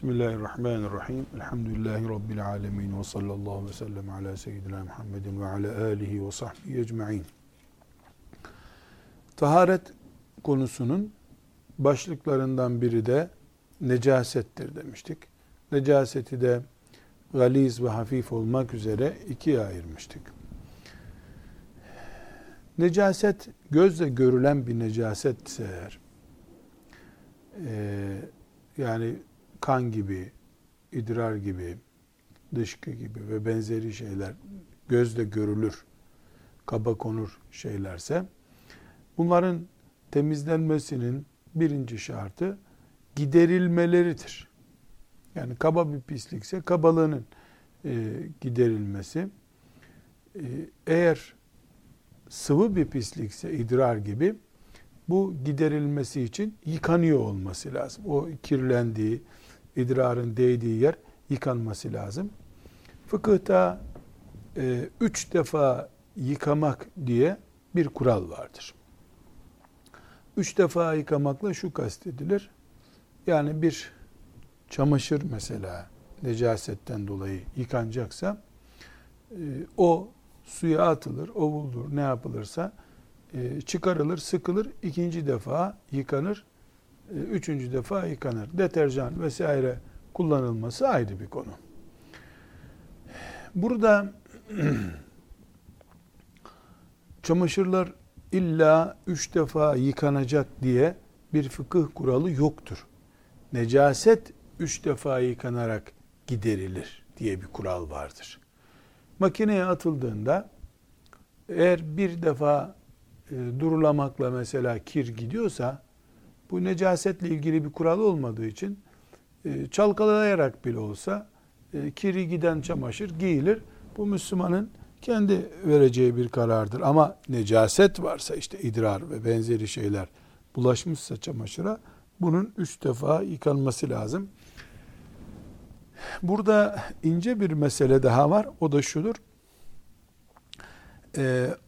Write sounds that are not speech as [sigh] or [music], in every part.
Bismillahirrahmanirrahim. Elhamdülillahi Rabbil alemin. Ve sallallahu ve sellem ala seyyidina Muhammedin ve ala alihi ve sahbihi ecma'in. Taharet konusunun başlıklarından biri de necasettir demiştik. Necaseti de galiz ve hafif olmak üzere ikiye ayırmıştık. Necaset gözle görülen bir necasetse eğer e, yani kan gibi, idrar gibi, dışkı gibi ve benzeri şeyler gözle görülür, kaba konur şeylerse bunların temizlenmesinin birinci şartı giderilmeleridir. Yani kaba bir pislikse kabalığının e, giderilmesi. E, eğer sıvı bir pislikse idrar gibi bu giderilmesi için yıkanıyor olması lazım. O kirlendiği, idrarın değdiği yer yıkanması lazım. Fıkıhta e, üç defa yıkamak diye bir kural vardır. Üç defa yıkamakla şu kastedilir. Yani bir çamaşır mesela necasetten dolayı yıkanacaksa e, o suya atılır, ovulur, ne yapılırsa e, çıkarılır, sıkılır, ikinci defa yıkanır, üçüncü defa yıkanır. Deterjan vesaire kullanılması ayrı bir konu. Burada [clears throat] çamaşırlar illa üç defa yıkanacak diye bir fıkıh kuralı yoktur. Necaset üç defa yıkanarak giderilir diye bir kural vardır. Makineye atıldığında eğer bir defa e, durulamakla mesela kir gidiyorsa bu necasetle ilgili bir kural olmadığı için e, çalkalayarak bile olsa e, kiri giden çamaşır giyilir. Bu Müslümanın kendi vereceği bir karardır. Ama necaset varsa işte idrar ve benzeri şeyler bulaşmışsa çamaşıra bunun üç defa yıkanması lazım. Burada ince bir mesele daha var. O da şudur.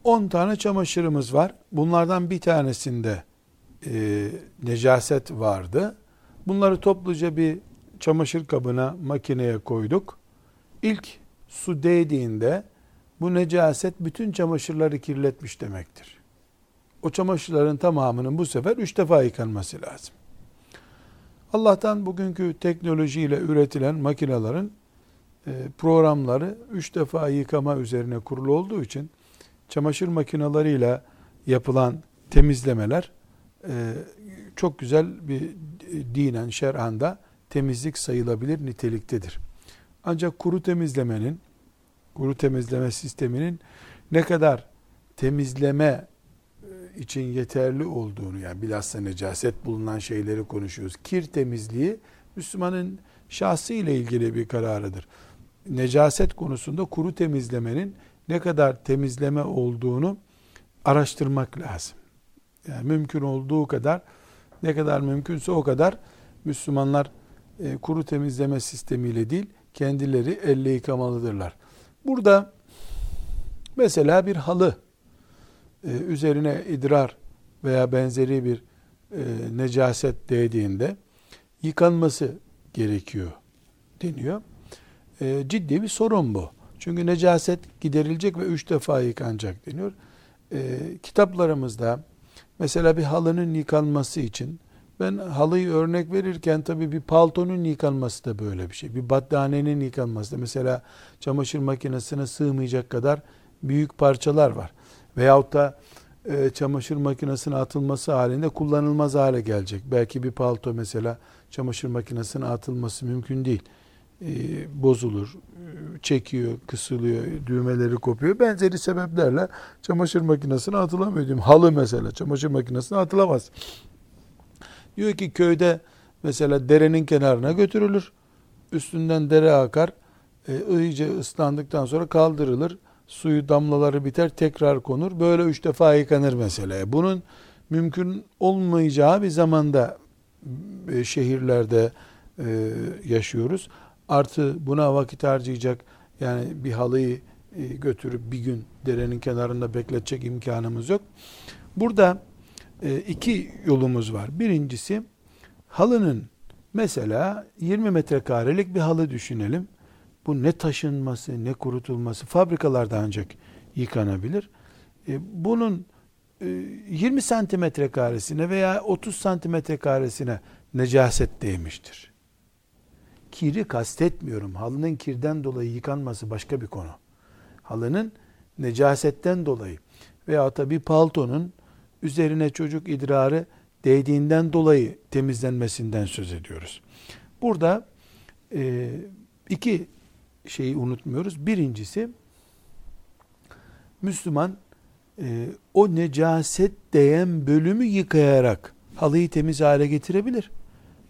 10 tane çamaşırımız var. Bunlardan bir tanesinde e, necaset vardı. Bunları topluca bir çamaşır kabına, makineye koyduk. İlk su değdiğinde bu necaset bütün çamaşırları kirletmiş demektir. O çamaşırların tamamının bu sefer üç defa yıkanması lazım. Allah'tan bugünkü teknolojiyle üretilen makinelerin e, programları üç defa yıkama üzerine kurulu olduğu için çamaşır makinalarıyla yapılan temizlemeler e, çok güzel bir dinen, şer'anda temizlik sayılabilir niteliktedir. Ancak kuru temizlemenin, kuru temizleme sisteminin ne kadar temizleme e, için yeterli olduğunu yani bilhassa necaset bulunan şeyleri konuşuyoruz. Kir temizliği Müslümanın şahsı ile ilgili bir kararıdır. Necaset konusunda kuru temizlemenin ne kadar temizleme olduğunu araştırmak lazım. Yani mümkün olduğu kadar ne kadar mümkünse o kadar Müslümanlar e, kuru temizleme sistemiyle değil kendileri elle yıkamalıdırlar. Burada mesela bir halı e, üzerine idrar veya benzeri bir e, necaset değdiğinde yıkanması gerekiyor deniyor. E, ciddi bir sorun bu. Çünkü necaset giderilecek ve üç defa yıkanacak deniyor. E, kitaplarımızda mesela bir halının yıkanması için ben halıyı örnek verirken tabii bir paltonun yıkanması da böyle bir şey. Bir battaniyenin yıkanması da mesela çamaşır makinesine sığmayacak kadar büyük parçalar var. Veyahut da e, çamaşır makinesine atılması halinde kullanılmaz hale gelecek. Belki bir palto mesela çamaşır makinesine atılması mümkün değil. E, bozulur, çekiyor, kısılıyor, düğmeleri kopuyor. Benzeri sebeplerle çamaşır makinesine atılamıyor. Diyeyim. Halı mesela çamaşır makinesine atılamaz. Diyor ki köyde mesela derenin kenarına götürülür. Üstünden dere akar. E, iyice ıslandıktan sonra kaldırılır. Suyu damlaları biter tekrar konur. Böyle üç defa yıkanır mesela. Bunun mümkün olmayacağı bir zamanda e, şehirlerde e, yaşıyoruz. Artı buna vakit harcayacak yani bir halıyı e, götürüp bir gün derenin kenarında bekletecek imkanımız yok. Burada e, iki yolumuz var. Birincisi halının Mesela 20 metrekarelik bir halı düşünelim. Bu ne taşınması ne kurutulması fabrikalarda ancak yıkanabilir. E, bunun 20 e, santimetre karesine veya 30 santimetre karesine necaset değmiştir. Kiri kastetmiyorum. Halının kirden dolayı yıkanması başka bir konu. Halının necasetten dolayı veya da bir paltonun üzerine çocuk idrarı değdiğinden dolayı temizlenmesinden söz ediyoruz. Burada e, iki şeyi unutmuyoruz. Birincisi Müslüman e, o necaset değen bölümü yıkayarak halıyı temiz hale getirebilir.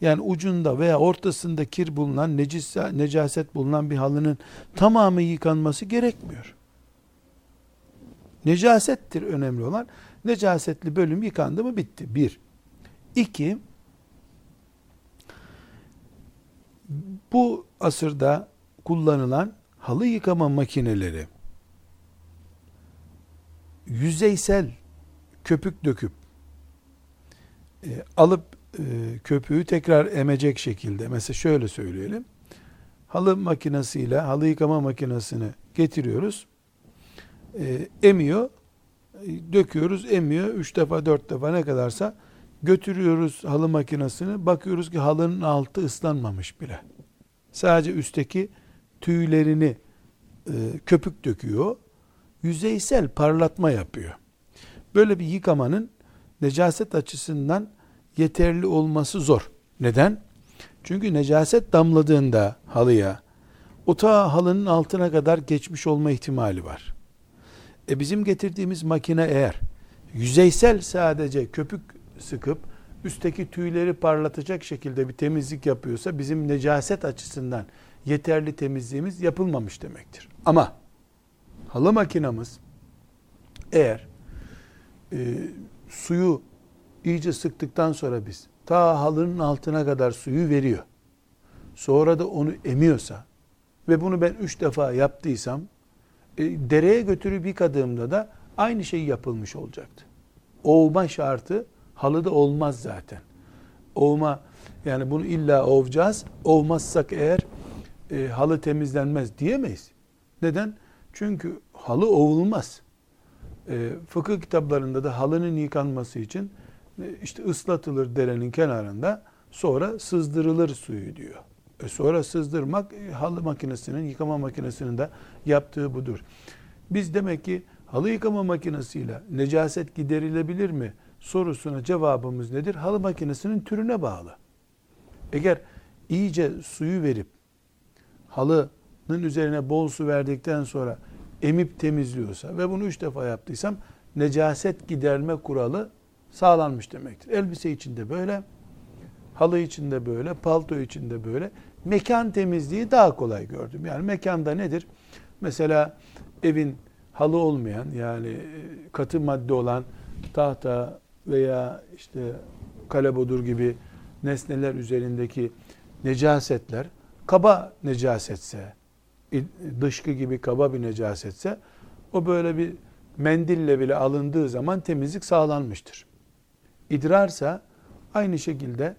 Yani ucunda veya ortasında kir bulunan, necis, necaset bulunan bir halının tamamı yıkanması gerekmiyor. Necasettir önemli olan. Necasetli bölüm yıkandı mı bitti. Bir. İki, bu asırda kullanılan halı yıkama makineleri yüzeysel köpük döküp e, alıp e, köpüğü tekrar emecek şekilde. Mesela şöyle söyleyelim. Halı makinesiyle halı yıkama makinesini getiriyoruz. E, emiyor. E, döküyoruz emiyor. Üç defa dört defa ne kadarsa götürüyoruz halı makinesini. Bakıyoruz ki halının altı ıslanmamış bile. Sadece üstteki tüylerini e, köpük döküyor. Yüzeysel parlatma yapıyor. Böyle bir yıkamanın necaset açısından yeterli olması zor. Neden? Çünkü necaset damladığında halıya o ta halının altına kadar geçmiş olma ihtimali var. E bizim getirdiğimiz makine eğer yüzeysel sadece köpük sıkıp üstteki tüyleri parlatacak şekilde bir temizlik yapıyorsa bizim necaset açısından yeterli temizliğimiz yapılmamış demektir. Ama halı makinamız eğer e, suyu iyice sıktıktan sonra biz ta halının altına kadar suyu veriyor. Sonra da onu emiyorsa ve bunu ben üç defa yaptıysam e, dereye götürüp yıkadığımda da aynı şey yapılmış olacaktı. Ovma şartı halıda olmaz zaten. Ovma yani bunu illa ovacağız. Ovmazsak eğer e, halı temizlenmez diyemeyiz. Neden? Çünkü halı ovulmaz. E, fıkıh kitaplarında da halının yıkanması için işte ıslatılır derenin kenarında sonra sızdırılır suyu diyor. E sonra sızdırmak e, halı makinesinin, yıkama makinesinin de yaptığı budur. Biz demek ki halı yıkama makinesiyle necaset giderilebilir mi sorusuna cevabımız nedir? Halı makinesinin türüne bağlı. Eğer iyice suyu verip halı üzerine bol su verdikten sonra emip temizliyorsa ve bunu üç defa yaptıysam necaset giderme kuralı sağlanmış demektir. Elbise içinde böyle, halı içinde böyle, palto içinde böyle. Mekan temizliği daha kolay gördüm. Yani mekanda nedir? Mesela evin halı olmayan yani e, katı madde olan tahta veya işte kalebodur gibi nesneler üzerindeki necasetler kaba necasetse dışkı gibi kaba bir necasetse o böyle bir mendille bile alındığı zaman temizlik sağlanmıştır. İdrarsa aynı şekilde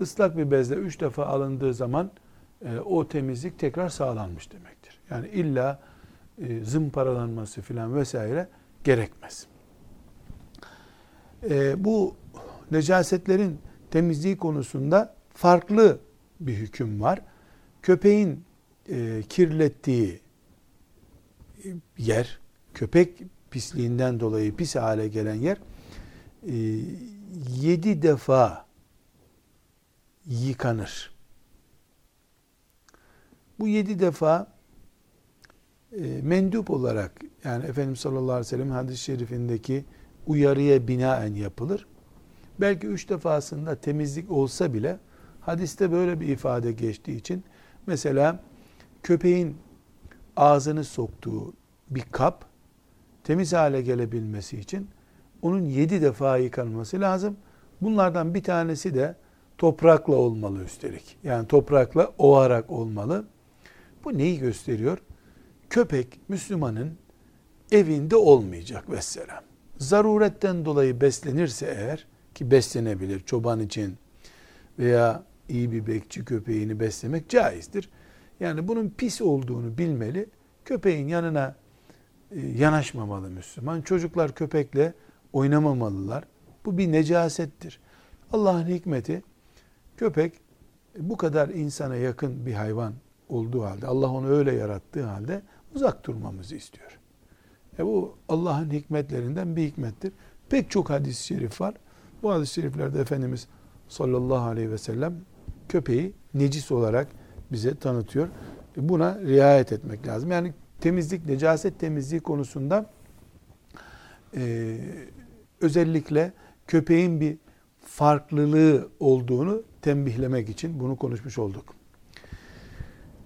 ıslak bir bezle üç defa alındığı zaman e, o temizlik tekrar sağlanmış demektir. Yani illa e, zımparalanması filan vesaire gerekmez. E, bu necasetlerin temizliği konusunda farklı bir hüküm var. Köpeğin e, kirlettiği yer, köpek pisliğinden dolayı pis hale gelen yer e, yedi defa yıkanır. Bu yedi defa e, mendup olarak yani Efendimiz sallallahu aleyhi ve sellem hadis-i şerifindeki uyarıya binaen yapılır. Belki üç defasında temizlik olsa bile hadiste böyle bir ifade geçtiği için mesela köpeğin ağzını soktuğu bir kap temiz hale gelebilmesi için onun yedi defa yıkanması lazım. Bunlardan bir tanesi de toprakla olmalı üstelik. Yani toprakla ovarak olmalı. Bu neyi gösteriyor? Köpek Müslümanın evinde olmayacak vesselam. Zaruretten dolayı beslenirse eğer ki beslenebilir çoban için veya iyi bir bekçi köpeğini beslemek caizdir. Yani bunun pis olduğunu bilmeli. Köpeğin yanına e, yanaşmamalı Müslüman. Çocuklar köpekle oynamamalılar. Bu bir necasettir. Allah'ın hikmeti köpek bu kadar insana yakın bir hayvan olduğu halde, Allah onu öyle yarattığı halde uzak durmamızı istiyor. E bu Allah'ın hikmetlerinden bir hikmettir. Pek çok hadis-i şerif var. Bu hadis-i şeriflerde Efendimiz sallallahu aleyhi ve sellem köpeği necis olarak bize tanıtıyor. E buna riayet etmek lazım. Yani temizlik, necaset temizliği konusunda e, özellikle köpeğin bir farklılığı olduğunu tembihlemek için bunu konuşmuş olduk.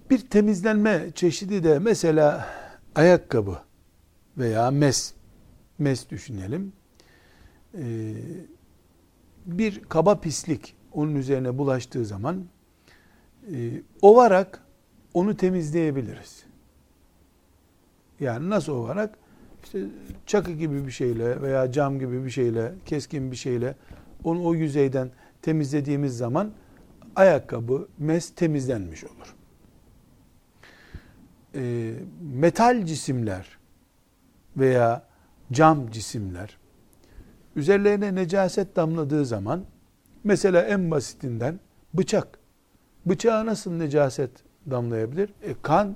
Bir temizlenme çeşidi de mesela ayakkabı veya mes, mes düşünelim. Ee, bir kaba pislik onun üzerine bulaştığı zaman e, ovarak onu temizleyebiliriz. Yani nasıl ovarak? İşte çakı gibi bir şeyle veya cam gibi bir şeyle, keskin bir şeyle onu o yüzeyden temizlediğimiz zaman ayakkabı, mes temizlenmiş olur. E, metal cisimler veya cam cisimler üzerlerine necaset damladığı zaman mesela en basitinden bıçak. Bıçağa nasıl necaset damlayabilir? E, kan,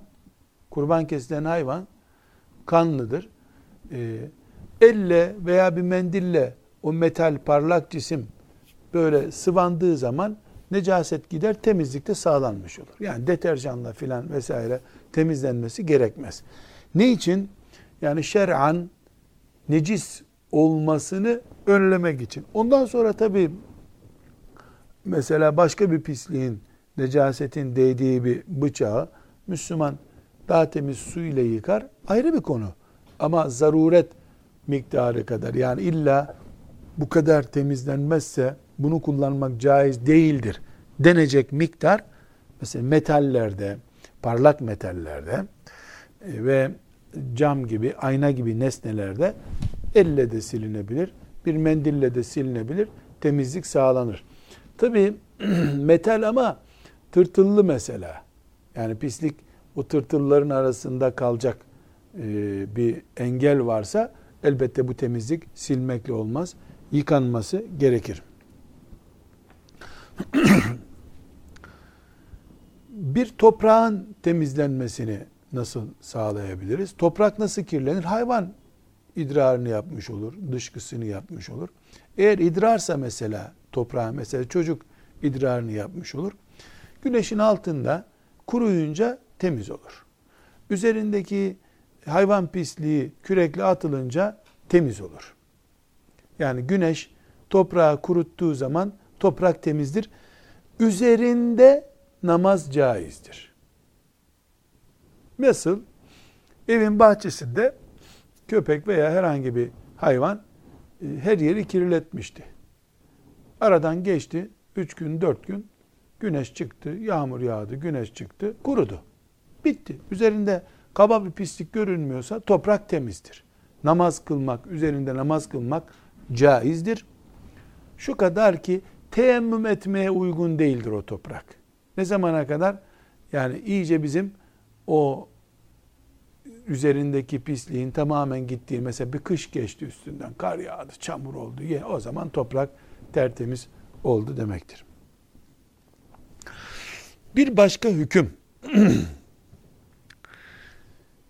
kurban kesilen hayvan kanlıdır. E, elle veya bir mendille o metal parlak cisim böyle sıvandığı zaman necaset gider, temizlikte sağlanmış olur. Yani deterjanla filan vesaire temizlenmesi gerekmez. Ne için? Yani şer'an necis olmasını önlemek için. Ondan sonra tabi mesela başka bir pisliğin, necasetin değdiği bir bıçağı Müslüman daha temiz su ile yıkar. Ayrı bir konu. Ama zaruret miktarı kadar yani illa bu kadar temizlenmezse bunu kullanmak caiz değildir denecek miktar mesela metallerde, parlak metallerde e, ve cam gibi, ayna gibi nesnelerde elle de silinebilir, bir mendille de silinebilir, temizlik sağlanır. Tabi [clears throat] metal ama tırtıllı mesela. Yani pislik o tırtılların arasında kalacak bir engel varsa elbette bu temizlik silmekle olmaz. Yıkanması gerekir. [clears throat] bir toprağın temizlenmesini nasıl sağlayabiliriz? Toprak nasıl kirlenir? Hayvan idrarını yapmış olur, dışkısını yapmış olur. Eğer idrarsa mesela toprağa mesela çocuk idrarını yapmış olur. Güneşin altında kuruyunca temiz olur. Üzerindeki hayvan pisliği kürekle atılınca temiz olur. Yani güneş toprağı kuruttuğu zaman toprak temizdir. Üzerinde namaz caizdir. Nasıl? Evin bahçesinde köpek veya herhangi bir hayvan e, her yeri kirletmişti. Aradan geçti. Üç gün, dört gün güneş çıktı, yağmur yağdı, güneş çıktı, kurudu. Bitti. Üzerinde kaba bir pislik görünmüyorsa toprak temizdir. Namaz kılmak, üzerinde namaz kılmak caizdir. Şu kadar ki teyemmüm etmeye uygun değildir o toprak. Ne zamana kadar? Yani iyice bizim o üzerindeki pisliğin tamamen gittiği mesela bir kış geçti üstünden kar yağdı çamur oldu o zaman toprak tertemiz oldu demektir. Bir başka hüküm [clears throat]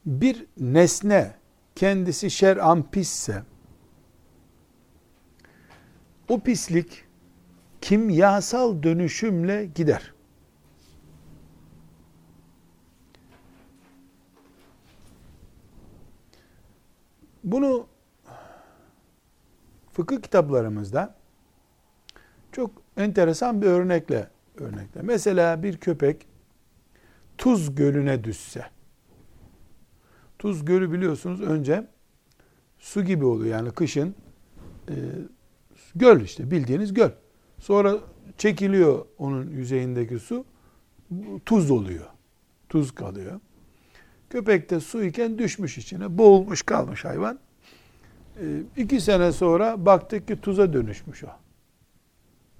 bir nesne kendisi şer'an pisse o pislik kimyasal dönüşümle gider. Bunu fıkıh kitaplarımızda çok enteresan bir örnekle örnekle. Mesela bir köpek tuz gölüne düşse. Tuz gölü biliyorsunuz önce su gibi oluyor yani kışın e, göl işte bildiğiniz göl. Sonra çekiliyor onun yüzeyindeki su tuz oluyor. Tuz kalıyor. Köpek de su iken düşmüş içine. Boğulmuş kalmış hayvan. E, iki sene sonra baktık ki tuza dönüşmüş o.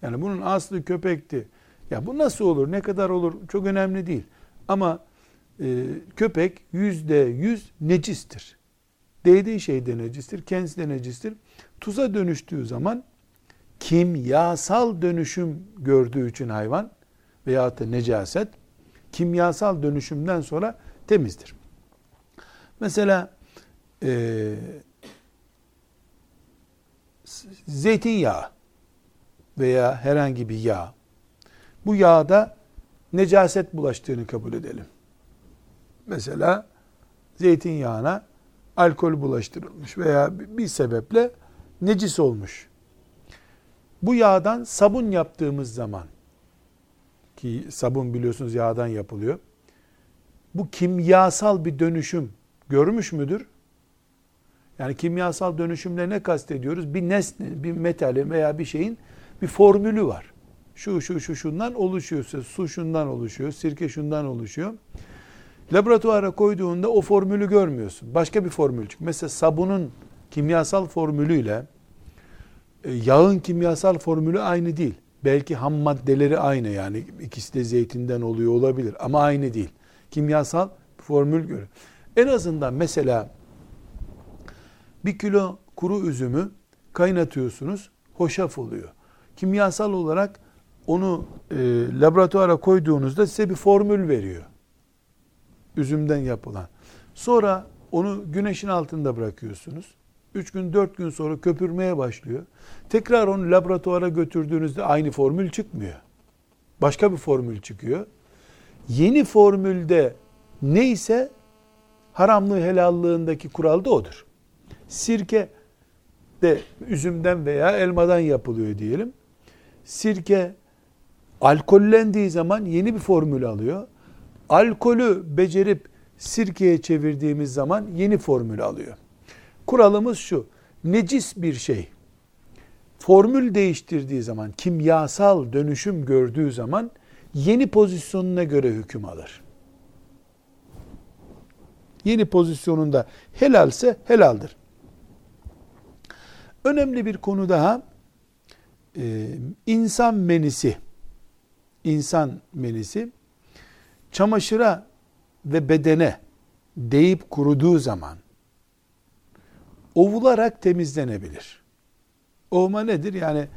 Yani bunun aslı köpekti. Ya bu nasıl olur, ne kadar olur çok önemli değil. Ama e, köpek yüzde yüz necistir. Değdiği şey de necistir, kendisi de necistir. Tuza dönüştüğü zaman kimyasal dönüşüm gördüğü için hayvan veya da necaset kimyasal dönüşümden sonra temizdir. Mesela e, zeytinyağı veya herhangi bir yağ bu yağda necaset bulaştığını kabul edelim. Mesela zeytinyağına alkol bulaştırılmış veya bir sebeple necis olmuş. Bu yağdan sabun yaptığımız zaman ki sabun biliyorsunuz yağdan yapılıyor. Bu kimyasal bir dönüşüm görmüş müdür? Yani kimyasal dönüşümle ne kastediyoruz? Bir nesne, bir metalin veya bir şeyin bir formülü var. Şu şu şu şundan oluşuyorsa, su şundan oluşuyor, sirke şundan oluşuyor. Laboratuvara koyduğunda o formülü görmüyorsun. Başka bir formül çıkıyor. Mesela sabunun kimyasal formülüyle e, yağın kimyasal formülü aynı değil. Belki ham maddeleri aynı yani ikisi de zeytinden oluyor olabilir ama aynı değil. Kimyasal formül göre. En azından mesela bir kilo kuru üzümü kaynatıyorsunuz, hoşaf oluyor. Kimyasal olarak onu e, laboratuvara koyduğunuzda size bir formül veriyor. Üzümden yapılan. Sonra onu güneşin altında bırakıyorsunuz. 3 gün 4 gün sonra köpürmeye başlıyor. Tekrar onu laboratuvara götürdüğünüzde aynı formül çıkmıyor. Başka bir formül çıkıyor. Yeni formülde neyse haramlığı helallığındaki kural da odur. Sirke de üzümden veya elmadan yapılıyor diyelim. Sirke alkollendiği zaman yeni bir formül alıyor. Alkolü becerip sirkeye çevirdiğimiz zaman yeni formül alıyor. Kuralımız şu. Necis bir şey formül değiştirdiği zaman, kimyasal dönüşüm gördüğü zaman yeni pozisyonuna göre hüküm alır. Yeni pozisyonunda helalse helaldir. Önemli bir konu daha insan menisi insan menisi çamaşıra ve bedene deyip kuruduğu zaman ovularak temizlenebilir. Ovma nedir? Yani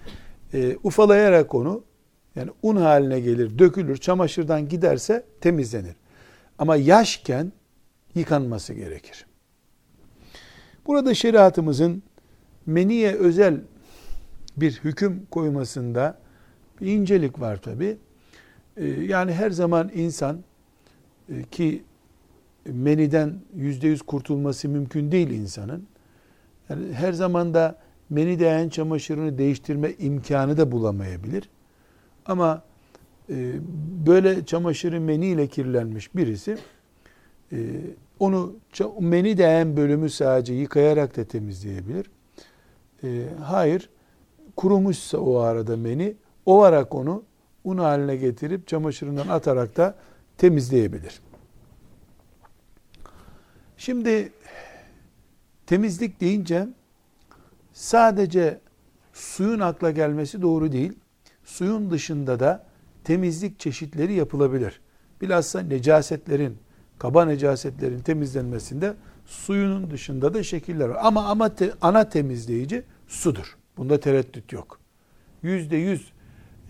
e, ufalayarak onu yani un haline gelir, dökülür, çamaşırdan giderse temizlenir. Ama yaşken yıkanması gerekir. Burada şeriatımızın meniye özel bir hüküm koymasında bir incelik var tabi. E, yani her zaman insan ki meniden yüzde yüz kurtulması mümkün değil insanın. Yani her zaman da meni değen çamaşırını değiştirme imkanı da bulamayabilir. Ama e, böyle çamaşırı meni ile kirlenmiş birisi e, onu meni değen bölümü sadece yıkayarak da temizleyebilir. E, hayır, kurumuşsa o arada meni, ovarak onu un haline getirip çamaşırından atarak da temizleyebilir. Şimdi temizlik deyince sadece suyun akla gelmesi doğru değil. Suyun dışında da temizlik çeşitleri yapılabilir. Bilhassa necasetlerin, kaba necasetlerin temizlenmesinde suyunun dışında da şekiller var. Ama ama te, ana temizleyici sudur. Bunda tereddüt yok. Yüzde yüz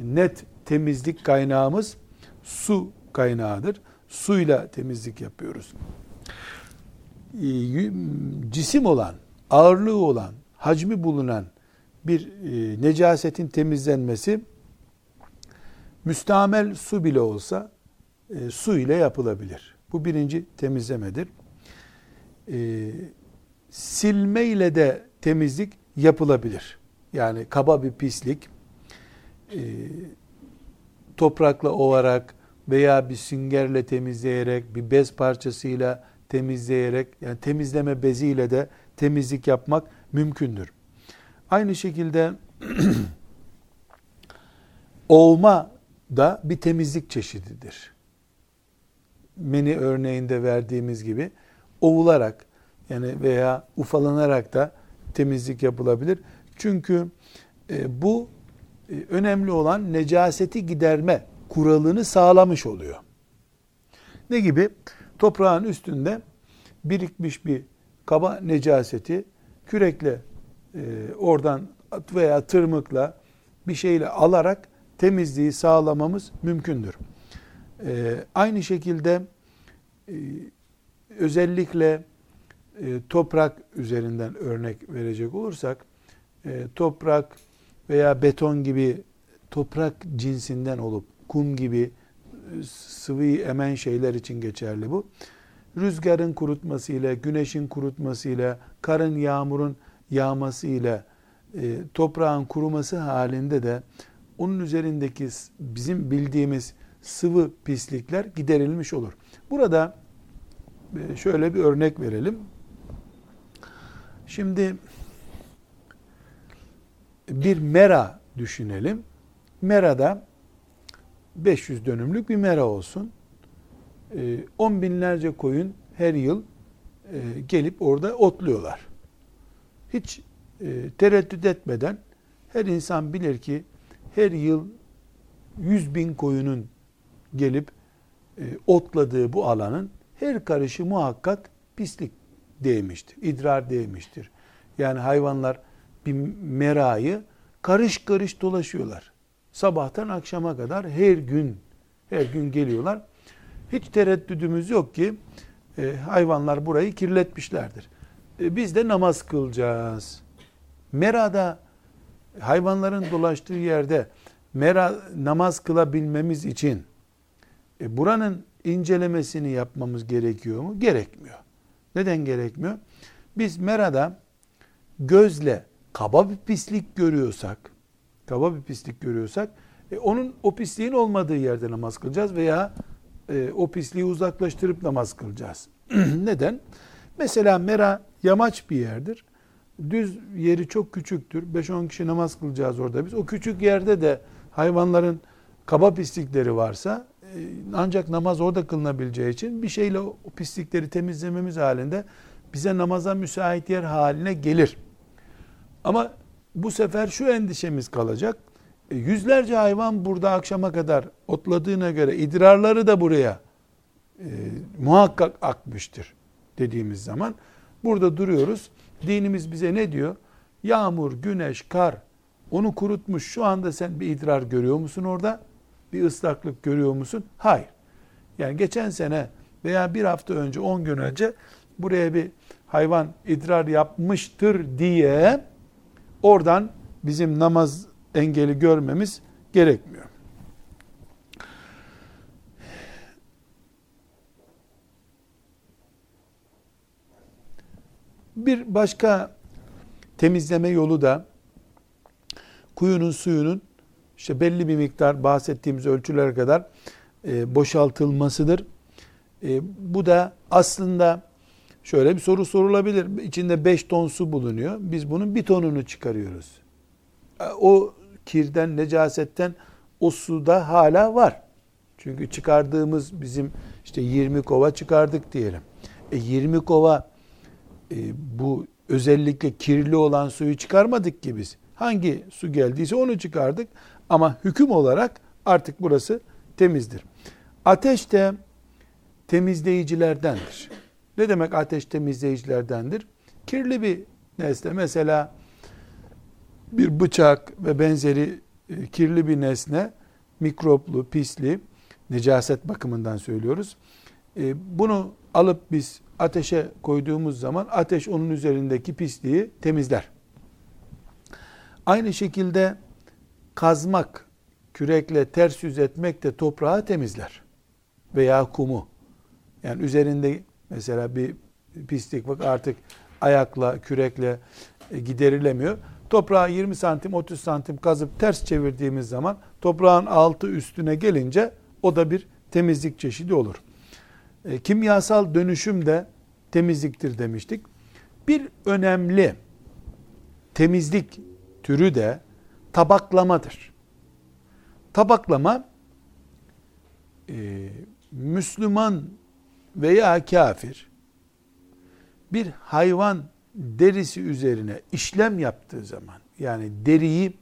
net temizlik kaynağımız su kaynağıdır. Suyla temizlik yapıyoruz. Ee, cisim olan, ağırlığı olan, hacmi bulunan bir e, necasetin temizlenmesi müstamel su bile olsa e, su ile yapılabilir. Bu birinci temizlemedir. E, silme ile de temizlik yapılabilir. Yani kaba bir pislik e, toprakla ovarak veya bir süngerle temizleyerek, bir bez parçasıyla temizleyerek, yani temizleme beziyle de temizlik yapmak mümkündür. Aynı şekilde [clears throat] ovma da bir temizlik çeşididir. Meni örneğinde verdiğimiz gibi ovularak yani veya ufalanarak da temizlik yapılabilir. Çünkü e, bu e, önemli olan necaseti giderme kuralını sağlamış oluyor. Ne gibi? Toprağın üstünde birikmiş bir kaba necaseti kürekle e, oradan veya tırmıkla bir şeyle alarak temizliği sağlamamız mümkündür. E, aynı şekilde e, özellikle e, toprak üzerinden örnek verecek olursak e, toprak veya beton gibi toprak cinsinden olup kum gibi e, sıvı emen şeyler için geçerli bu. Rüzgarın kurutmasıyla, güneşin kurutmasıyla, karın, yağmurun yağmasıyla, e, toprağın kuruması halinde de onun üzerindeki bizim bildiğimiz sıvı pislikler giderilmiş olur. Burada e, şöyle bir örnek verelim. Şimdi bir mera düşünelim. Merada 500 dönümlük bir mera olsun. 10 ee, binlerce koyun her yıl e, gelip orada otluyorlar. Hiç e, tereddüt etmeden her insan bilir ki her yıl 100 bin koyunun gelip e, otladığı bu alanın her karışı muhakkak pislik değmiştir, idrar değmiştir. Yani hayvanlar bir merayı karış karış dolaşıyorlar. Sabahtan akşama kadar her gün her gün geliyorlar. Hiç tereddüdümüz yok ki e, hayvanlar burayı kirletmişlerdir. E, biz de namaz kılacağız. Merada hayvanların dolaştığı yerde mera namaz kılabilmemiz için e, buranın incelemesini yapmamız gerekiyor mu? Gerekmiyor. Neden gerekmiyor? Biz merada gözle kaba bir pislik görüyorsak, kaba bir pislik görüyorsak, e, onun o pisliğin olmadığı yerde namaz kılacağız veya e, o pisliği uzaklaştırıp namaz kılacağız. [clears throat] Neden? Mesela mera yamaç bir yerdir. Düz yeri çok küçüktür. 5-10 kişi namaz kılacağız orada biz. O küçük yerde de hayvanların kaba pislikleri varsa e, ancak namaz orada kılınabileceği için bir şeyle o pislikleri temizlememiz halinde bize namaza müsait yer haline gelir. Ama bu sefer şu endişemiz kalacak. E, yüzlerce hayvan burada akşama kadar otladığına göre idrarları da buraya e, muhakkak akmıştır dediğimiz zaman burada duruyoruz. Dinimiz bize ne diyor? Yağmur, güneş, kar onu kurutmuş. Şu anda sen bir idrar görüyor musun orada? Bir ıslaklık görüyor musun? Hayır. Yani geçen sene veya bir hafta önce, on gün önce buraya bir hayvan idrar yapmıştır diye oradan bizim namaz engeli görmemiz gerekmiyor. Bir başka temizleme yolu da kuyunun suyunun işte belli bir miktar bahsettiğimiz ölçülere kadar e, boşaltılmasıdır. E, bu da aslında şöyle bir soru sorulabilir. İçinde 5 ton su bulunuyor. Biz bunun bir tonunu çıkarıyoruz. E, o kirden, necasetten o suda hala var. Çünkü çıkardığımız bizim işte 20 kova çıkardık diyelim. E 20 kova e, bu özellikle kirli olan suyu çıkarmadık ki biz. Hangi su geldiyse onu çıkardık. Ama hüküm olarak artık burası temizdir. Ateş de temizleyicilerdendir. Ne demek ateş temizleyicilerdendir? Kirli bir nesne mesela bir bıçak ve benzeri e, kirli bir nesne mikroplu, pisli, necaset bakımından söylüyoruz. E, bunu alıp biz ateşe koyduğumuz zaman ateş onun üzerindeki pisliği temizler. Aynı şekilde kazmak, kürekle ters yüz etmek de toprağı temizler. Veya kumu. Yani üzerinde mesela bir pislik bak artık ayakla, kürekle e, giderilemiyor. Toprağı 20 santim, 30 santim kazıp ters çevirdiğimiz zaman toprağın altı üstüne gelince o da bir temizlik çeşidi olur. E, kimyasal dönüşüm de temizliktir demiştik. Bir önemli temizlik türü de tabaklamadır. Tabaklama e, Müslüman veya kafir bir hayvan derisi üzerine işlem yaptığı zaman yani deriyi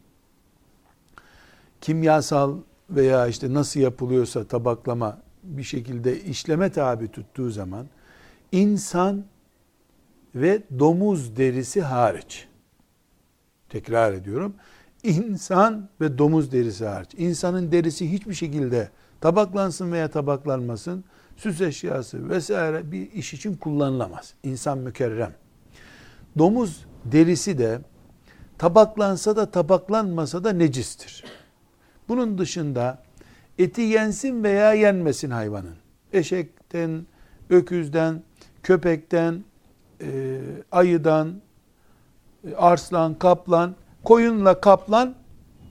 kimyasal veya işte nasıl yapılıyorsa tabaklama bir şekilde işleme tabi tuttuğu zaman insan ve domuz derisi hariç tekrar ediyorum insan ve domuz derisi hariç insanın derisi hiçbir şekilde tabaklansın veya tabaklanmasın süs eşyası vesaire bir iş için kullanılamaz. İnsan mükerrem. Domuz derisi de tabaklansa da tabaklanmasa da necistir. Bunun dışında eti yensin veya yenmesin hayvanın. Eşekten, öküzden, köpekten, e, ayıdan, e, arslan, kaplan, koyunla kaplan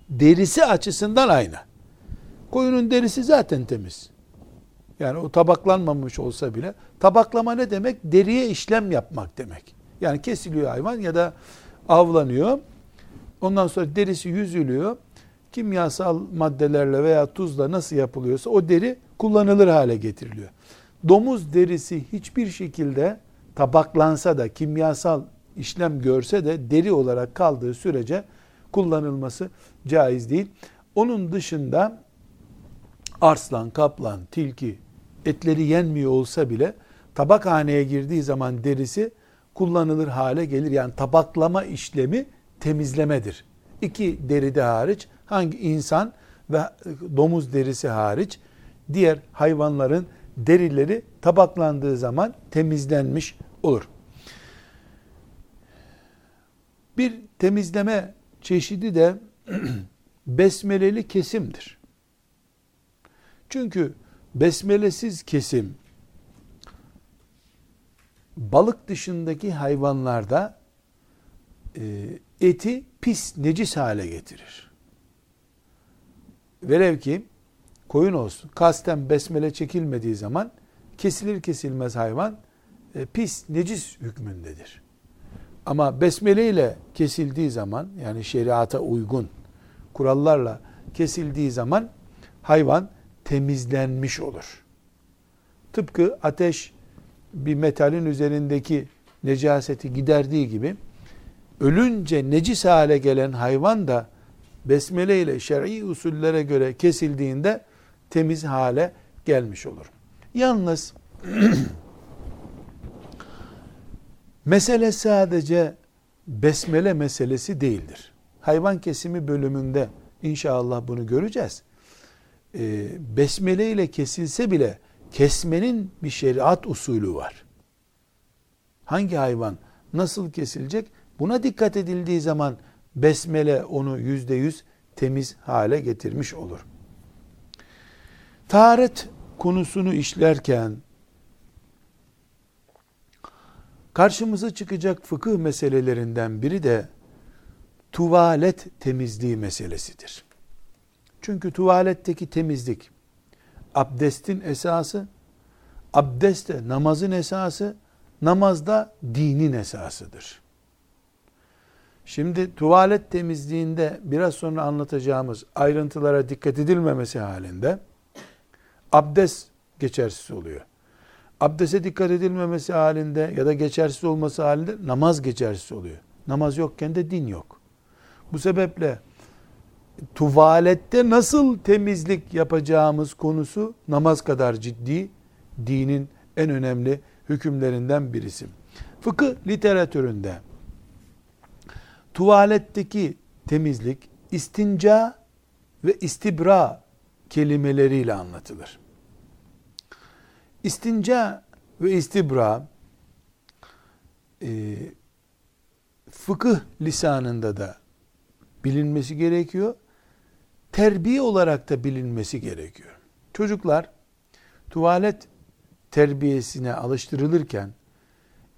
derisi açısından aynı. Koyunun derisi zaten temiz. Yani o tabaklanmamış olsa bile tabaklama ne demek? Deriye işlem yapmak demek. Yani kesiliyor hayvan ya da avlanıyor. Ondan sonra derisi yüzülüyor. Kimyasal maddelerle veya tuzla nasıl yapılıyorsa o deri kullanılır hale getiriliyor. Domuz derisi hiçbir şekilde tabaklansa da kimyasal işlem görse de deri olarak kaldığı sürece kullanılması caiz değil. Onun dışında arslan, kaplan, tilki etleri yenmiyor olsa bile tabakhaneye girdiği zaman derisi kullanılır hale gelir. Yani tabaklama işlemi temizlemedir. İki deride hariç hangi insan ve domuz derisi hariç diğer hayvanların derileri tabaklandığı zaman temizlenmiş olur. Bir temizleme çeşidi de [clears throat] besmeleli kesimdir. Çünkü besmelesiz kesim balık dışındaki hayvanlarda e, eti pis, necis hale getirir. Velev ki koyun olsun, kasten besmele çekilmediği zaman kesilir kesilmez hayvan e, pis, necis hükmündedir. Ama besmele ile kesildiği zaman yani şeriata uygun kurallarla kesildiği zaman hayvan temizlenmiş olur. Tıpkı ateş bir metalin üzerindeki necaseti giderdiği gibi ölünce necis hale gelen hayvan da besmele ile şer'i usullere göre kesildiğinde temiz hale gelmiş olur. Yalnız [clears throat] mesele sadece besmele meselesi değildir. Hayvan kesimi bölümünde inşallah bunu göreceğiz. Ee, besmele ile kesilse bile kesmenin bir şeriat usulü var. Hangi hayvan nasıl kesilecek? Buna dikkat edildiği zaman besmele onu yüzde yüz temiz hale getirmiş olur. Taharet konusunu işlerken karşımıza çıkacak fıkıh meselelerinden biri de tuvalet temizliği meselesidir. Çünkü tuvaletteki temizlik abdestin esası, abdest de namazın esası, namazda dinin esasıdır. Şimdi tuvalet temizliğinde biraz sonra anlatacağımız ayrıntılara dikkat edilmemesi halinde abdest geçersiz oluyor. Abdeste dikkat edilmemesi halinde ya da geçersiz olması halinde namaz geçersiz oluyor. Namaz yokken de din yok. Bu sebeple tuvalette nasıl temizlik yapacağımız konusu namaz kadar ciddi, dinin en önemli hükümlerinden birisi. Fıkıh literatüründe tuvaletteki temizlik istinca ve istibra kelimeleriyle anlatılır. İstinca ve istibra e, fıkıh lisanında da bilinmesi gerekiyor terbiye olarak da bilinmesi gerekiyor. Çocuklar tuvalet terbiyesine alıştırılırken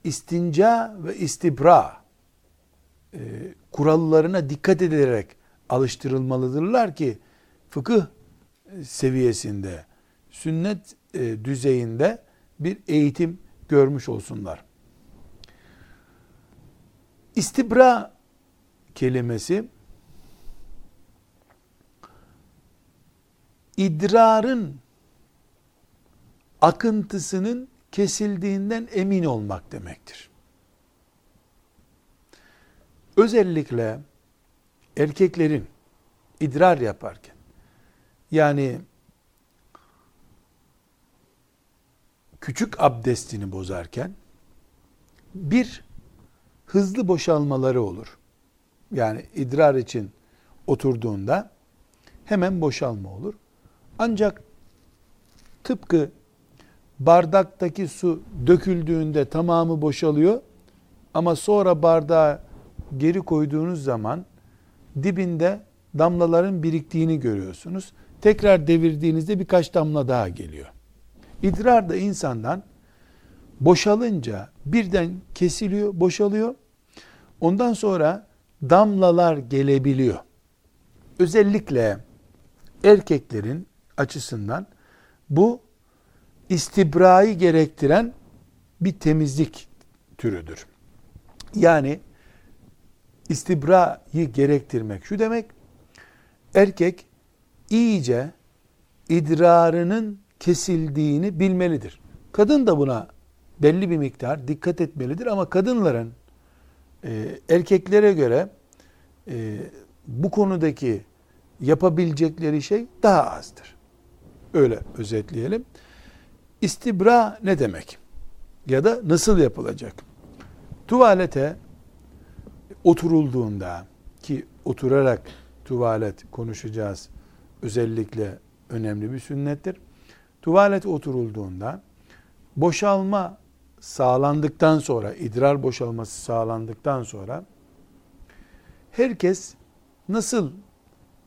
istinca ve istibra e, kurallarına dikkat edilerek alıştırılmalıdırlar ki fıkıh seviyesinde, sünnet e, düzeyinde bir eğitim görmüş olsunlar. İstibra kelimesi idrarın akıntısının kesildiğinden emin olmak demektir. Özellikle erkeklerin idrar yaparken Yani küçük abdestini bozarken bir hızlı boşalmaları olur. Yani idrar için oturduğunda hemen boşalma olur. Ancak tıpkı bardaktaki su döküldüğünde tamamı boşalıyor ama sonra bardağı geri koyduğunuz zaman dibinde damlaların biriktiğini görüyorsunuz. Tekrar devirdiğinizde birkaç damla daha geliyor. İdrar da insandan boşalınca birden kesiliyor, boşalıyor. Ondan sonra damlalar gelebiliyor. Özellikle erkeklerin açısından bu istibrayı gerektiren bir temizlik türüdür. Yani istibrayı gerektirmek şu demek, erkek iyice idrarının kesildiğini bilmelidir. Kadın da buna belli bir miktar dikkat etmelidir ama kadınların e, erkeklere göre e, bu konudaki yapabilecekleri şey daha azdır. Öyle özetleyelim. İstibra ne demek? Ya da nasıl yapılacak? Tuvalete oturulduğunda ki oturarak tuvalet konuşacağız özellikle önemli bir sünnettir. Tuvalet oturulduğunda boşalma sağlandıktan sonra, idrar boşalması sağlandıktan sonra herkes nasıl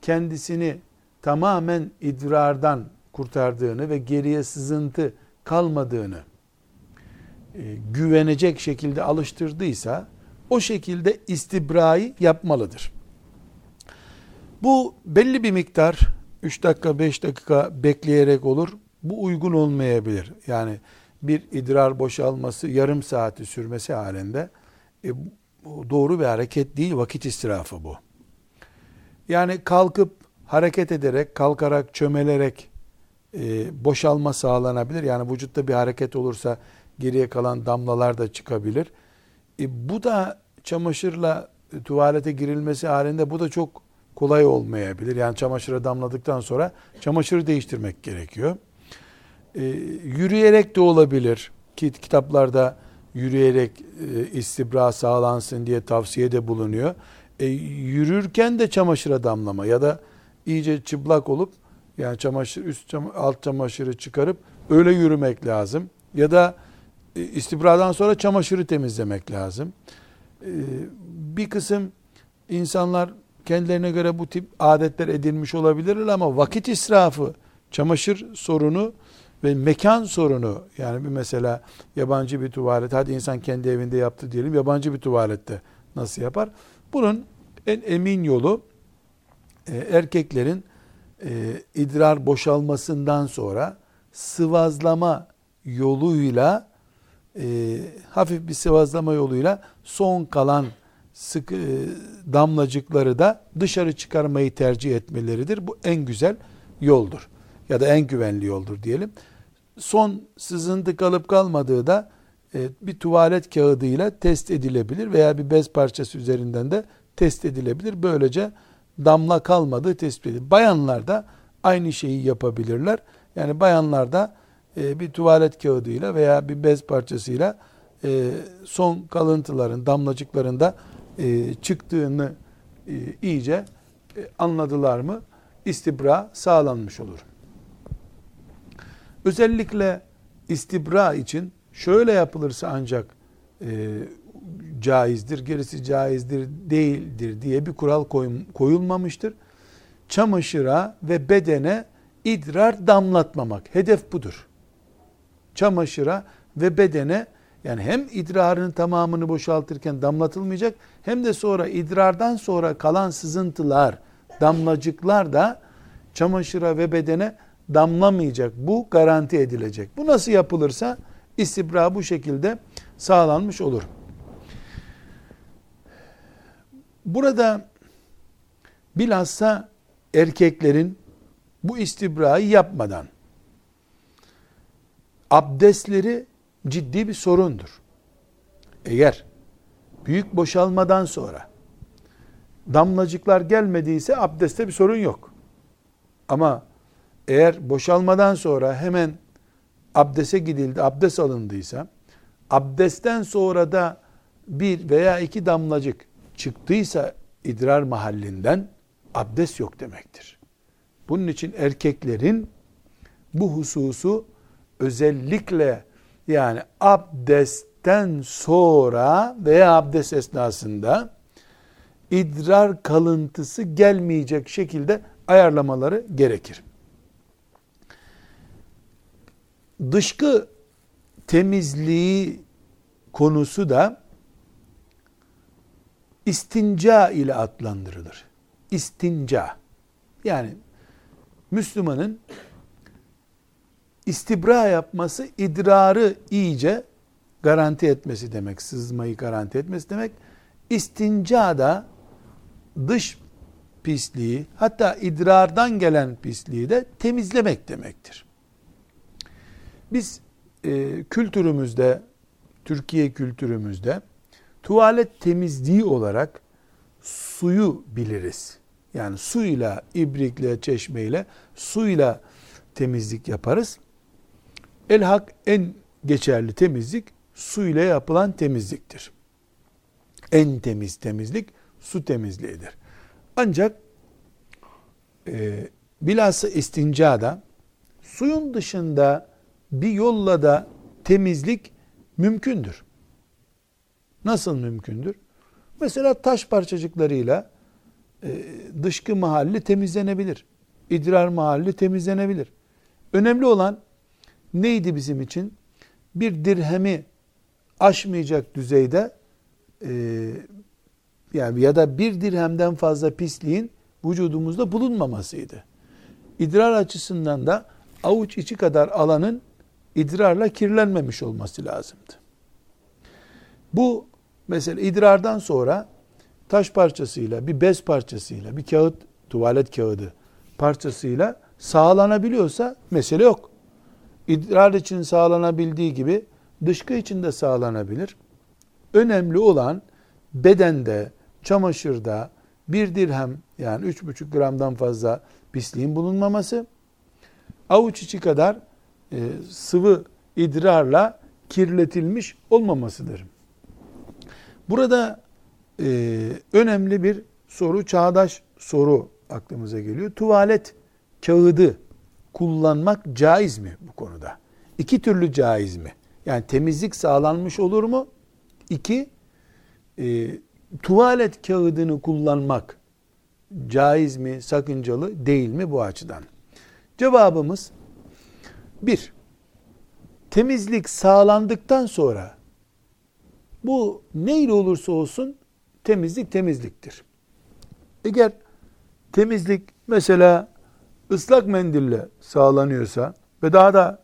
kendisini tamamen idrardan kurtardığını ve geriye sızıntı kalmadığını e, güvenecek şekilde alıştırdıysa o şekilde istibrayı yapmalıdır. Bu belli bir miktar 3 dakika 5 dakika bekleyerek olur. Bu uygun olmayabilir. Yani bir idrar boşalması yarım saati sürmesi halinde e, doğru bir hareket değil, vakit israfı bu. Yani kalkıp hareket ederek, kalkarak, çömelerek e, boşalma sağlanabilir. Yani vücutta bir hareket olursa geriye kalan damlalar da çıkabilir. E, bu da çamaşırla e, tuvalete girilmesi halinde bu da çok kolay olmayabilir. Yani çamaşıra damladıktan sonra çamaşırı değiştirmek gerekiyor. E, yürüyerek de olabilir ki kitaplarda yürüyerek e, istibra sağlansın diye tavsiyede bulunuyor. E, yürürken de çamaşıra damlama ya da iyice çıplak olup yani çamaşır üst alt çamaşırı çıkarıp öyle yürümek lazım. Ya da e, istibradan sonra çamaşırı temizlemek lazım. E, bir kısım insanlar kendilerine göre bu tip adetler edinmiş olabilirler ama vakit israfı, çamaşır sorunu ve mekan sorunu yani bir mesela yabancı bir tuvalet hadi insan kendi evinde yaptı diyelim yabancı bir tuvalette nasıl yapar? Bunun en emin yolu e, erkeklerin e, idrar boşalmasından sonra sıvazlama yoluyla e, hafif bir sıvazlama yoluyla son kalan sık e, damlacıkları da dışarı çıkarmayı tercih etmeleridir. Bu en güzel yoldur. Ya da en güvenli yoldur diyelim. Son sızıntı kalıp kalmadığı da e, bir tuvalet kağıdıyla test edilebilir veya bir bez parçası üzerinden de test edilebilir. Böylece damla kalmadığı tespit edilir. Bayanlar da aynı şeyi yapabilirler. Yani bayanlar da e, bir tuvalet kağıdıyla veya bir bez parçasıyla e, son kalıntıların, damlacıklarında e, çıktığını e, iyice e, anladılar mı istibra sağlanmış olur. Özellikle istibra için şöyle yapılırsa ancak e, caizdir, gerisi caizdir değildir diye bir kural koyulmamıştır. Çamaşıra ve bedene idrar damlatmamak. Hedef budur. Çamaşıra ve bedene yani hem idrarın tamamını boşaltırken damlatılmayacak hem de sonra idrardan sonra kalan sızıntılar, damlacıklar da çamaşıra ve bedene damlamayacak. Bu garanti edilecek. Bu nasıl yapılırsa istibra bu şekilde sağlanmış olur. Burada bilhassa erkeklerin bu istibrayı yapmadan abdestleri ciddi bir sorundur. Eğer büyük boşalmadan sonra damlacıklar gelmediyse abdestte bir sorun yok. Ama eğer boşalmadan sonra hemen abdese gidildi, abdest alındıysa, abdestten sonra da bir veya iki damlacık çıktıysa idrar mahallinden abdest yok demektir. Bunun için erkeklerin bu hususu özellikle yani abdestten sonra veya abdest esnasında idrar kalıntısı gelmeyecek şekilde ayarlamaları gerekir. Dışkı temizliği konusu da istinca ile adlandırılır. İstinca. Yani Müslümanın istibra yapması idrarı iyice garanti etmesi demek. Sızmayı garanti etmesi demek. İstinca da dış pisliği hatta idrardan gelen pisliği de temizlemek demektir. Biz e, kültürümüzde, Türkiye kültürümüzde tuvalet temizliği olarak suyu biliriz. Yani suyla, ibrikle, çeşmeyle, suyla temizlik yaparız. Elhak en geçerli temizlik su ile yapılan temizliktir. En temiz temizlik su temizliğidir. Ancak e, bilhassa istincada suyun dışında bir yolla da temizlik mümkündür. Nasıl mümkündür? Mesela taş parçacıklarıyla e, dışkı mahalli temizlenebilir. İdrar mahalli temizlenebilir. Önemli olan neydi bizim için? Bir dirhemi aşmayacak düzeyde e, yani ya da bir dirhemden fazla pisliğin vücudumuzda bulunmamasıydı. İdrar açısından da avuç içi kadar alanın idrarla kirlenmemiş olması lazımdı. Bu mesela idrardan sonra taş parçasıyla, bir bez parçasıyla, bir kağıt, tuvalet kağıdı parçasıyla sağlanabiliyorsa mesele yok. İdrar için sağlanabildiği gibi dışkı için de sağlanabilir. Önemli olan bedende, çamaşırda bir dirhem yani üç buçuk gramdan fazla pisliğin bulunmaması, avuç içi kadar e, sıvı idrarla kirletilmiş olmamasıdır. Burada e, önemli bir soru, çağdaş soru aklımıza geliyor. Tuvalet kağıdı kullanmak caiz mi bu konuda? İki türlü caiz mi? Yani temizlik sağlanmış olur mu? İki, e, tuvalet kağıdını kullanmak caiz mi, sakıncalı değil mi bu açıdan? Cevabımız bir, temizlik sağlandıktan sonra bu neyle olursa olsun temizlik temizliktir. Eğer temizlik mesela ıslak mendille sağlanıyorsa ve daha da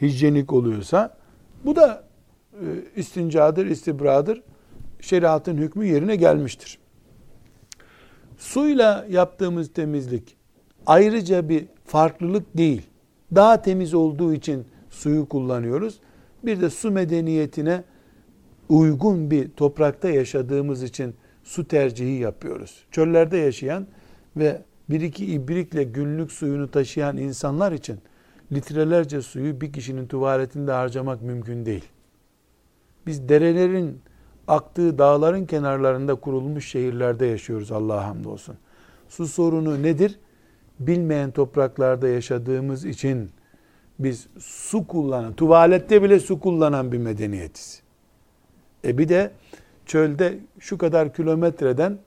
hijyenik oluyorsa bu da e, istincadır, istibradır. Şeriatın hükmü yerine gelmiştir. Suyla yaptığımız temizlik ayrıca bir farklılık değil. Daha temiz olduğu için suyu kullanıyoruz. Bir de su medeniyetine uygun bir toprakta yaşadığımız için su tercihi yapıyoruz. Çöllerde yaşayan ve bir iki ibrikle günlük suyunu taşıyan insanlar için litrelerce suyu bir kişinin tuvaletinde harcamak mümkün değil. Biz derelerin aktığı dağların kenarlarında kurulmuş şehirlerde yaşıyoruz Allah'a hamdolsun. Su sorunu nedir? Bilmeyen topraklarda yaşadığımız için biz su kullanan, tuvalette bile su kullanan bir medeniyetiz. E bir de çölde şu kadar kilometreden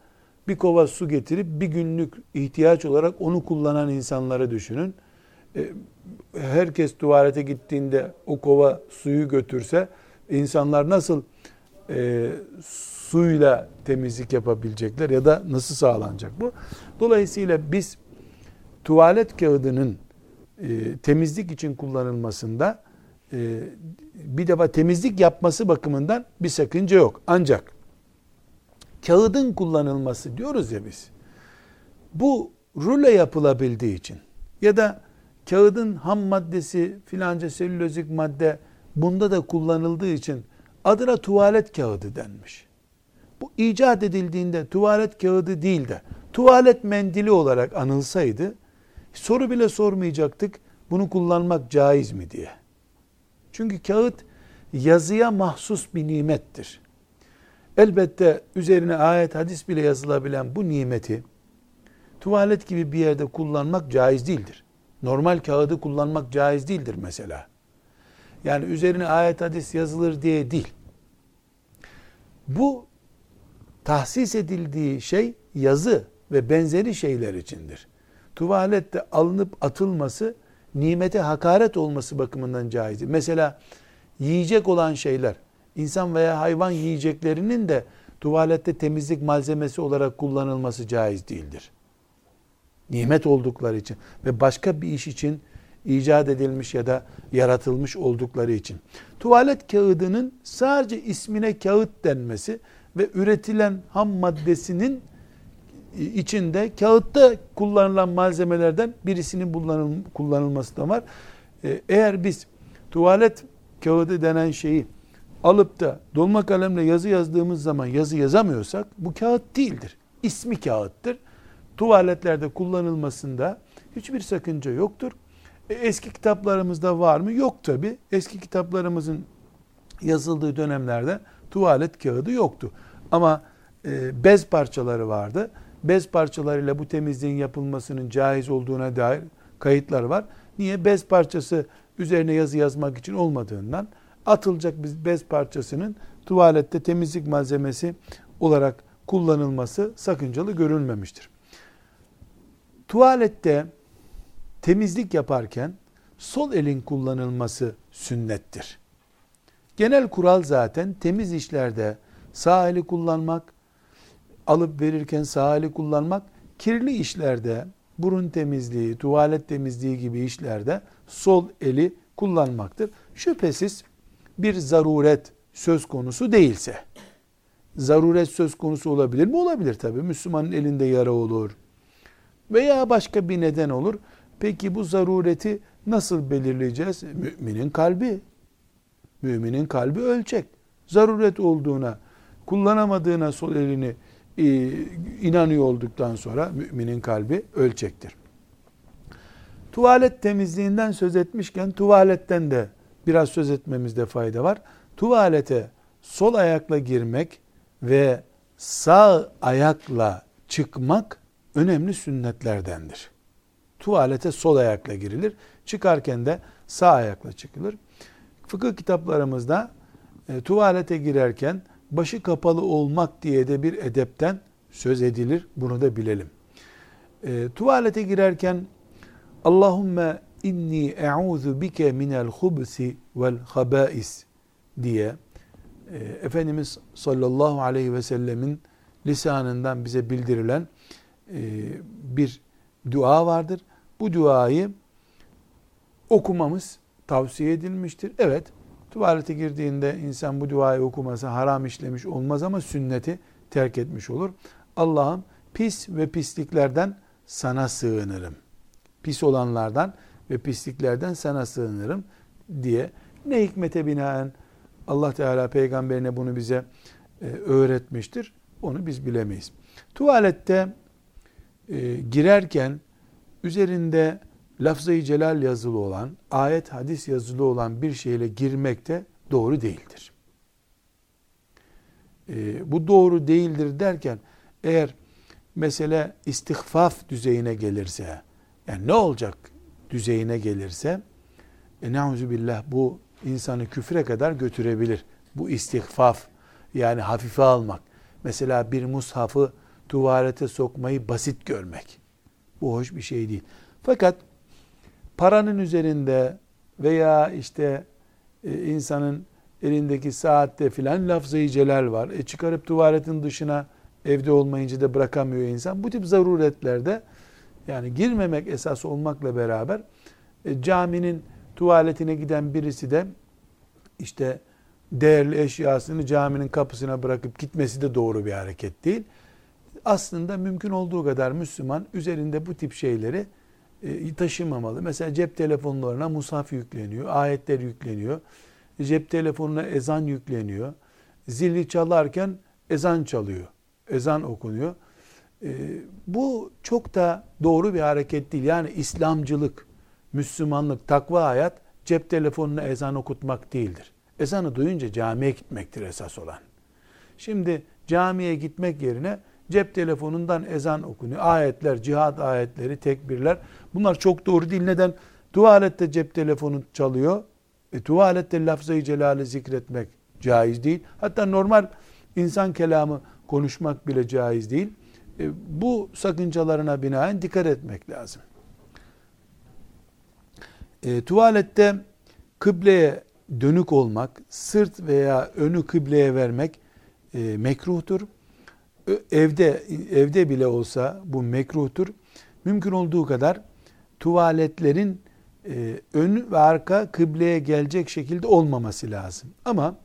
bir kova su getirip bir günlük ihtiyaç olarak onu kullanan insanları düşünün. E, herkes tuvalete gittiğinde o kova suyu götürse insanlar nasıl e, suyla temizlik yapabilecekler ya da nasıl sağlanacak bu? Dolayısıyla biz tuvalet kağıdının e, temizlik için kullanılmasında bir defa temizlik yapması bakımından bir sakınca yok. Ancak kağıdın kullanılması diyoruz ya biz. Bu rule yapılabildiği için ya da kağıdın ham maddesi filanca selülozik madde bunda da kullanıldığı için adına tuvalet kağıdı denmiş. Bu icat edildiğinde tuvalet kağıdı değil de tuvalet mendili olarak anılsaydı Soru bile sormayacaktık. Bunu kullanmak caiz mi diye. Çünkü kağıt yazıya mahsus bir nimettir. Elbette üzerine ayet hadis bile yazılabilen bu nimeti tuvalet gibi bir yerde kullanmak caiz değildir. Normal kağıdı kullanmak caiz değildir mesela. Yani üzerine ayet hadis yazılır diye değil. Bu tahsis edildiği şey yazı ve benzeri şeyler içindir. Tuvalette alınıp atılması nimete hakaret olması bakımından caizdir. Mesela yiyecek olan şeyler, insan veya hayvan yiyeceklerinin de tuvalette temizlik malzemesi olarak kullanılması caiz değildir. Nimet oldukları için ve başka bir iş için icat edilmiş ya da yaratılmış oldukları için. Tuvalet kağıdının sadece ismine kağıt denmesi ve üretilen ham maddesinin içinde kağıtta kullanılan malzemelerden birisinin kullanılması da var. Ee, eğer biz tuvalet kağıdı denen şeyi alıp da dolma kalemle yazı yazdığımız zaman yazı yazamıyorsak bu kağıt değildir. İsmi kağıttır. Tuvaletlerde kullanılmasında hiçbir sakınca yoktur. E, eski kitaplarımızda var mı? Yok tabi. Eski kitaplarımızın yazıldığı dönemlerde tuvalet kağıdı yoktu. Ama e, bez parçaları vardı. Bez parçalarıyla bu temizliğin yapılmasının caiz olduğuna dair kayıtlar var. Niye? Bez parçası üzerine yazı yazmak için olmadığından atılacak bir bez parçasının tuvalette temizlik malzemesi olarak kullanılması sakıncalı görülmemiştir. Tuvalette temizlik yaparken sol elin kullanılması sünnettir. Genel kural zaten temiz işlerde sağ eli kullanmak, alıp verirken sağ eli kullanmak, kirli işlerde burun temizliği, tuvalet temizliği gibi işlerde sol eli kullanmaktır. Şüphesiz bir zaruret söz konusu değilse, zaruret söz konusu olabilir mi? Olabilir tabi. Müslümanın elinde yara olur. Veya başka bir neden olur. Peki bu zarureti nasıl belirleyeceğiz? Müminin kalbi. Müminin kalbi ölçek. Zaruret olduğuna, kullanamadığına sol elini inanıyor olduktan sonra müminin kalbi ölçektir. Tuvalet temizliğinden söz etmişken tuvaletten de biraz söz etmemizde fayda var. Tuvalete sol ayakla girmek ve sağ ayakla çıkmak önemli sünnetlerdendir. Tuvalete sol ayakla girilir. Çıkarken de sağ ayakla çıkılır. Fıkıh kitaplarımızda e, tuvalete girerken başı kapalı olmak diye de bir edepten söz edilir. Bunu da bilelim. E, tuvalete girerken Allahümme inni e'udhu bike minel hubsi vel habais diye e, Efendimiz sallallahu aleyhi ve sellemin lisanından bize bildirilen e, bir dua vardır. Bu duayı okumamız tavsiye edilmiştir. Evet, tuvalete girdiğinde insan bu duayı okumasa haram işlemiş olmaz ama sünneti terk etmiş olur. Allah'ım pis ve pisliklerden sana sığınırım. Pis olanlardan ve pisliklerden sana sığınırım diye ne hikmete binaen Allah Teala peygamberine bunu bize e, öğretmiştir. Onu biz bilemeyiz. Tuvalette e, girerken üzerinde lafzayı celal yazılı olan, ayet hadis yazılı olan bir şeyle girmek de doğru değildir. E, bu doğru değildir derken eğer mesele istihfaf düzeyine gelirse, yani ne olacak düzeyine gelirse, e, billah bu insanı küfre kadar götürebilir. Bu istihfaf yani hafife almak. Mesela bir mushafı tuvalete sokmayı basit görmek. Bu hoş bir şey değil. Fakat paranın üzerinde veya işte e, insanın elindeki saatte filan lafzayı celal var. E çıkarıp tuvaletin dışına evde olmayınca da bırakamıyor insan. Bu tip zaruretlerde yani girmemek esas olmakla beraber e, caminin tuvaletine giden birisi de işte değerli eşyasını caminin kapısına bırakıp gitmesi de doğru bir hareket değil. Aslında mümkün olduğu kadar Müslüman üzerinde bu tip şeyleri e, taşımamalı. Mesela cep telefonlarına musaf yükleniyor, ayetler yükleniyor. Cep telefonuna ezan yükleniyor. Zili çalarken ezan çalıyor. Ezan okunuyor. E, bu çok da doğru bir hareket değil. Yani İslamcılık, Müslümanlık, takva hayat cep telefonuna ezan okutmak değildir. Ezanı duyunca camiye gitmektir esas olan. Şimdi camiye gitmek yerine cep telefonundan ezan okunuyor. Ayetler, cihat ayetleri, tekbirler. Bunlar çok doğru değil. Neden? Tuvalette cep telefonu çalıyor. E, tuvalette lafzayı celali zikretmek caiz değil. Hatta normal insan kelamı konuşmak bile caiz değil. E, bu sakıncalarına binaen dikkat etmek lazım. E, tuvalette kıbleye dönük olmak, sırt veya önü kıbleye vermek e, mekruhtur. Evde evde bile olsa bu mekruhtur. Mümkün olduğu kadar tuvaletlerin e, ön ve arka kıbleye gelecek şekilde olmaması lazım. Ama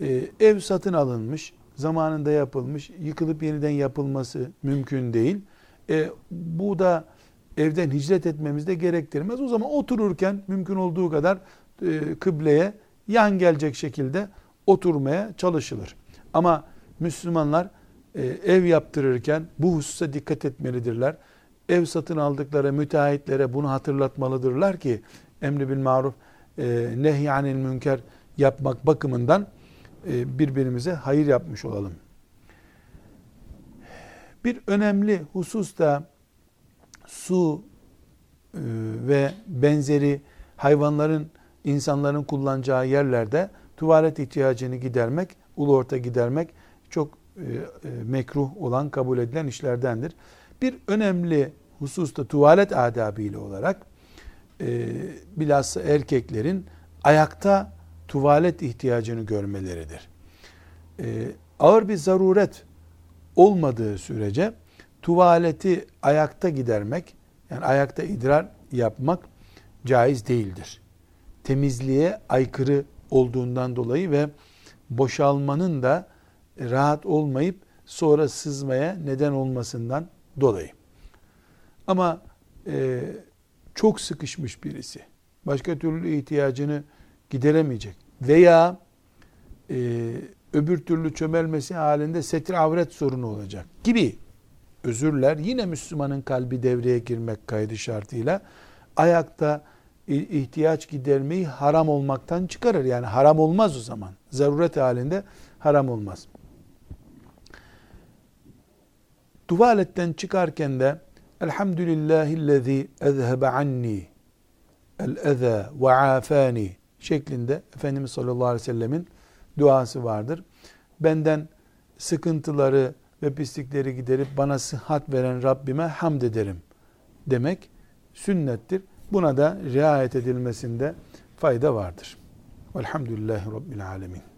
e, ev satın alınmış, zamanında yapılmış, yıkılıp yeniden yapılması mümkün değil. E, bu da evden hicret etmemiz de gerektirmez. O zaman otururken mümkün olduğu kadar e, kıbleye yan gelecek şekilde oturmaya çalışılır. Ama Müslümanlar e, ev yaptırırken bu hususa dikkat etmelidirler. Ev satın aldıkları müteahhitlere bunu hatırlatmalıdırlar ki emri bil maruf e, nehyanil münker yapmak bakımından e, birbirimize hayır yapmış olalım. Bir önemli husus da su e, ve benzeri hayvanların insanların kullanacağı yerlerde tuvalet ihtiyacını gidermek, ulu orta gidermek çok mekruh olan, kabul edilen işlerdendir. Bir önemli husus da tuvalet adabıyla olarak bilhassa erkeklerin ayakta tuvalet ihtiyacını görmeleridir. Ee, ağır bir zaruret olmadığı sürece tuvaleti ayakta gidermek, yani ayakta idrar yapmak caiz değildir. Temizliğe aykırı olduğundan dolayı ve boşalmanın da rahat olmayıp sonra sızmaya neden olmasından dolayı. Ama e, çok sıkışmış birisi, başka türlü ihtiyacını gideremeyecek veya e, öbür türlü çömelmesi halinde setir avret sorunu olacak gibi özürler yine Müslümanın kalbi devreye girmek kaydı şartıyla ayakta ihtiyaç gidermeyi haram olmaktan çıkarır. Yani haram olmaz o zaman. Zaruret halinde haram olmaz. Tuvaletten çıkarken de Elhamdülillahillezî ezhebe anni el-eza ve afani şeklinde Efendimiz sallallahu aleyhi ve sellemin duası vardır. Benden sıkıntıları ve pislikleri giderip bana sıhhat veren Rabbime hamd ederim demek sünnettir. Buna da riayet edilmesinde fayda vardır. Velhamdülillahi Rabbil Alemin.